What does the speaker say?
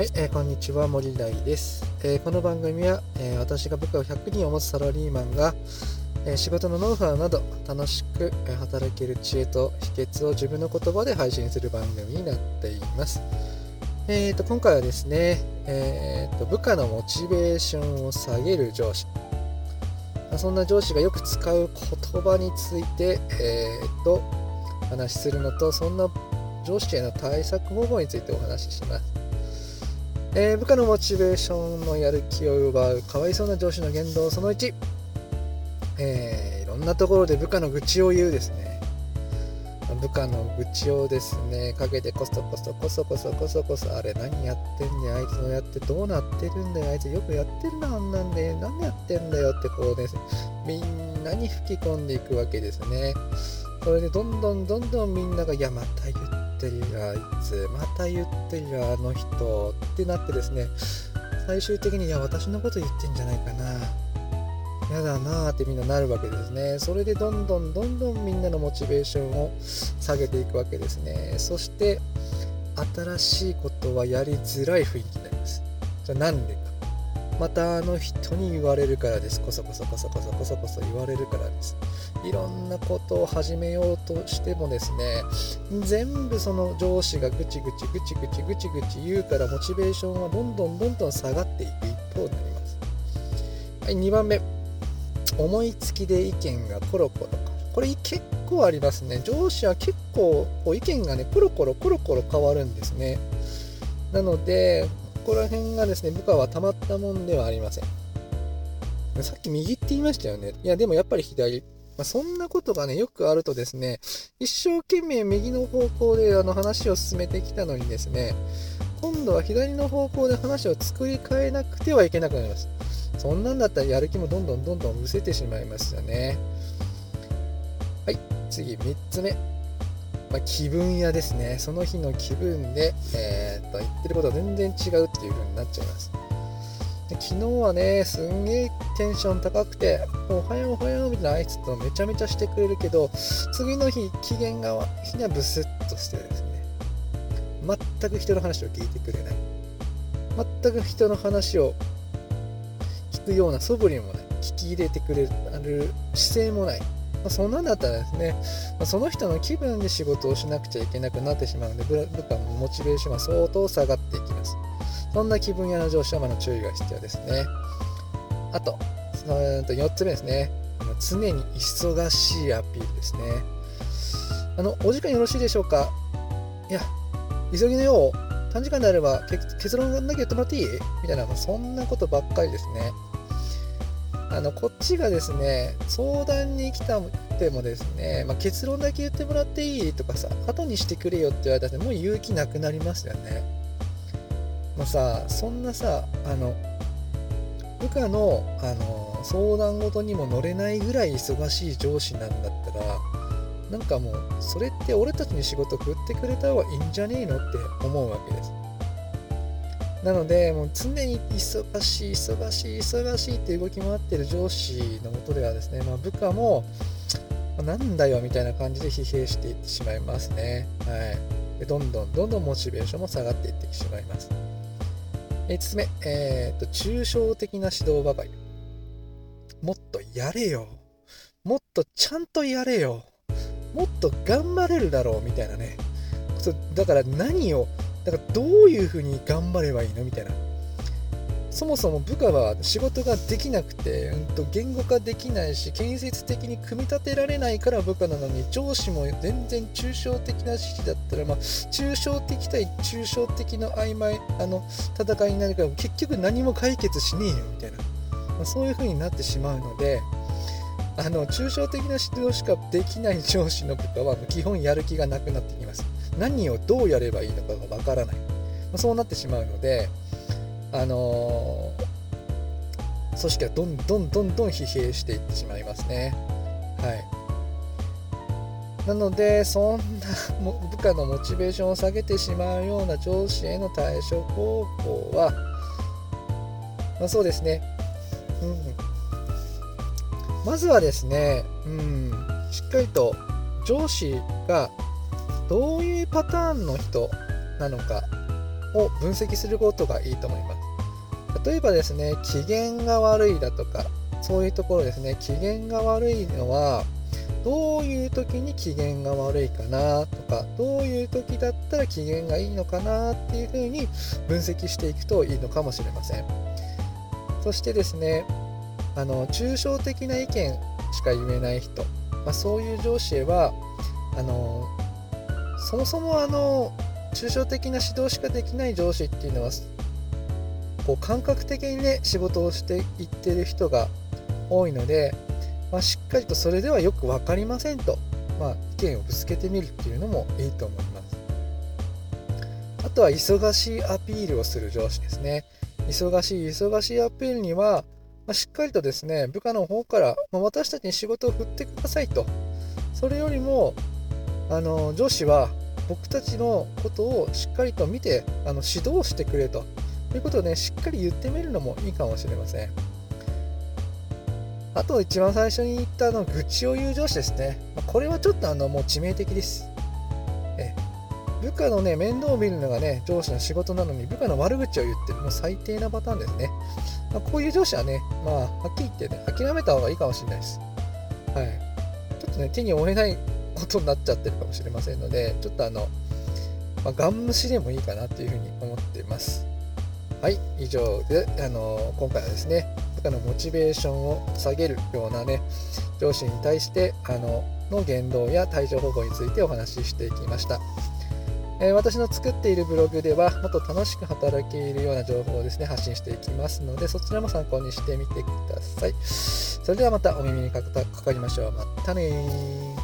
はい、えーこんにちは森大です、えーこの番組は、えー私が部下を100人を持つサラリーマンが、え仕事のノウハウなど楽しく、働ける知恵と秘訣を自分の言葉で配信する番組になっています。えー、と今回はですね、えーと部下のモチベーションを下げる上司そんな上司がよく使う言葉について、えー、とお話しするのとそんな上司への対策方法についてお話しします。えー部下のモチベーションのやる気を奪うかわいそうな上司の言動その1、えーいろんなところで部下の愚痴を言うですね。部下の愚痴をですね陰でこそこそこそこそこそこそあれ何やってんねんあいつのやってどうなってるんだよあいつよくやってるなあんなんで何やってんだよってこうです。みんなに吹き込んでいくわけですね。それでどんどんどんどんみんながいやまた言ってるよあいつまた言ってるよあの人ってなってですね最終的にいや私のこと言ってんじゃないかなやだなーってみんななるわけですね。それでどんどんどんどんみんなのモチベーションを下げていくわけですね。そして新しいことはやりづらい雰囲気になります。じゃあなんでか。またあの人に言われるからです。こそこそこそこそこそこそ言われるからです。いろんなことを始めようとしてもですね、全部その上司がぐちぐちぐちぐちぐちぐち言うからモチベーションはどんどんどんどん下がっていく一方になります。はい、2番目。思いつきで意見がコロコロ変わるこれ結構ありますね上司は結構こう意見がねコロコロコロコロ変わるんですねなのでここら辺がですね部下はたまったもんではありませんさっき右って言いましたよねいやでもやっぱり左まあ、そんなことがね、よくあるとですね、一生懸命右の方向であの話を進めてきたのにですね、今度は左の方向で話を作り変えなくてはいけなくなります。そんなんだったらやる気もどんどんどんどん失せてしまいますよね。はい、次3つ目。まあ、気分屋ですね。その日の気分で、えー、っと言ってることは全然違うっていう風になっちゃいます。で昨日はね、すんげえテンション高くて、おはようおはようみたいな挨拶とめちゃめちゃしてくれるけど、次の日、機嫌が日にはブスッとしてですね、全く人の話を聞いてくれない。全く人の話を聞くような素振りもない。聞き入れてくれる姿勢もない。ま、そんなんだったらですね、ま、その人の気分で仕事をしなくちゃいけなくなってしまうので、部下のモチベーションは相当下がっていきます。そんな気分屋の上司はまだ注意が必要ですね。あと、4つ目ですね。常に忙しいアピールですね。あの、お時間よろしいでしょうか？いや、急ぎのよう、短時間であれば結論だけ言ってもらっていい？みたいな、そんなことばっかりですね。あの、こっちがですね、相談に来たってもですね、まあ、結論だけ言ってもらっていいとかさ、後にしてくれよって言われたらもう勇気なくなりますよね。もうさ、そんなさ、あの、部下のあの相談事にも乗れないぐらい忙しい上司なんだったら、なんかもうそれって俺たちに仕事振ってくれた方がいいんじゃねえのって思うわけですなのでもう常に忙しい忙しい忙しいって動き回ってる上司のもとではですね、まあ、部下もなんだよみたいな感じで疲弊していってしまいますね。はい。でどんどんどんどんモチベーションも下がっていってしまいます。5つ目、えー、っと抽象的な指導ばかり。もっとやれよ。もっとちゃんとやれよ。もっと頑張れるだろう。みたいなね。だから何をだからどういうふうに頑張ればいいのみたいな。そもそも部下は仕事ができなくて、うん、と言語化できないし建設的に組み立てられないから部下なのに上司も全然抽象的な指示だったら、まあ、抽象的対抽象的の曖昧あの戦いになるから結局何も解決しねえよみたいな、まあ、そういうふうになってしまうのであの抽象的な指導しかできない上司の部下は基本やる気がなくなってきます。何をどうやればいいのかがわからない、まあ、そうなってしまうのであのー、組織はどんどんどんどん疲弊していってしまいますね。はい。なのでそんな部下のモチベーションを下げてしまうような上司への対処方法は、まあ、そうですね、うん、まずはですね、うん、しっかりと上司がどういうパターンの人なのかを分析することがいいと思います。例えばですね機嫌が悪いだとかそういうところですね。機嫌が悪いのはどういう時に機嫌が悪いかなとかどういう時だったら機嫌がいいのかなっていうふうに分析していくといいのかもしれません。そしてですねあの抽象的な意見しか言えない人、まあ、そういう上司へはあのそもそもあの抽象的な指導しかできない上司っていうのはこう感覚的にね仕事をしていってる人が多いので、まあ、しっかりとそれではよく分かりませんと、まあ、意見をぶつけてみるっていうのもいいと思います。あとは忙しいアピールをする上司ですね。忙しい忙しいアピールには、まあ、しっかりとですね部下の方から、ま、私たちに仕事を振ってくださいと。それよりもあの上司は僕たちのことをしっかりと見てあの指導してくれと。いうことをねしっかり言ってみるのもいいかもしれません。あと一番最初に言ったの愚痴を言う上司ですね、これはちょっとあのもう致命的です。え。部下のね面倒を見るのがね上司の仕事なのに部下の悪口を言ってるもう最低なパターンですね、まあ、こういう上司はねまあはっきり言ってね諦めた方がいいかもしれないです。はい。ちょっとね手に負えないことになっちゃってるかもしれませんのでちょっとあの、まあ、ガン無視でもいいかなというふうに思っていますはい以上であの今回はですね部下のモチベーションを下げるようなね上司に対してあのの言動や対処方法についてお話ししていきました。え私の作っているブログではもっと楽しく働けるような情報をですね発信していきますのでそちらも参考にしてみてください。それではまたお耳にかかりましょう。またね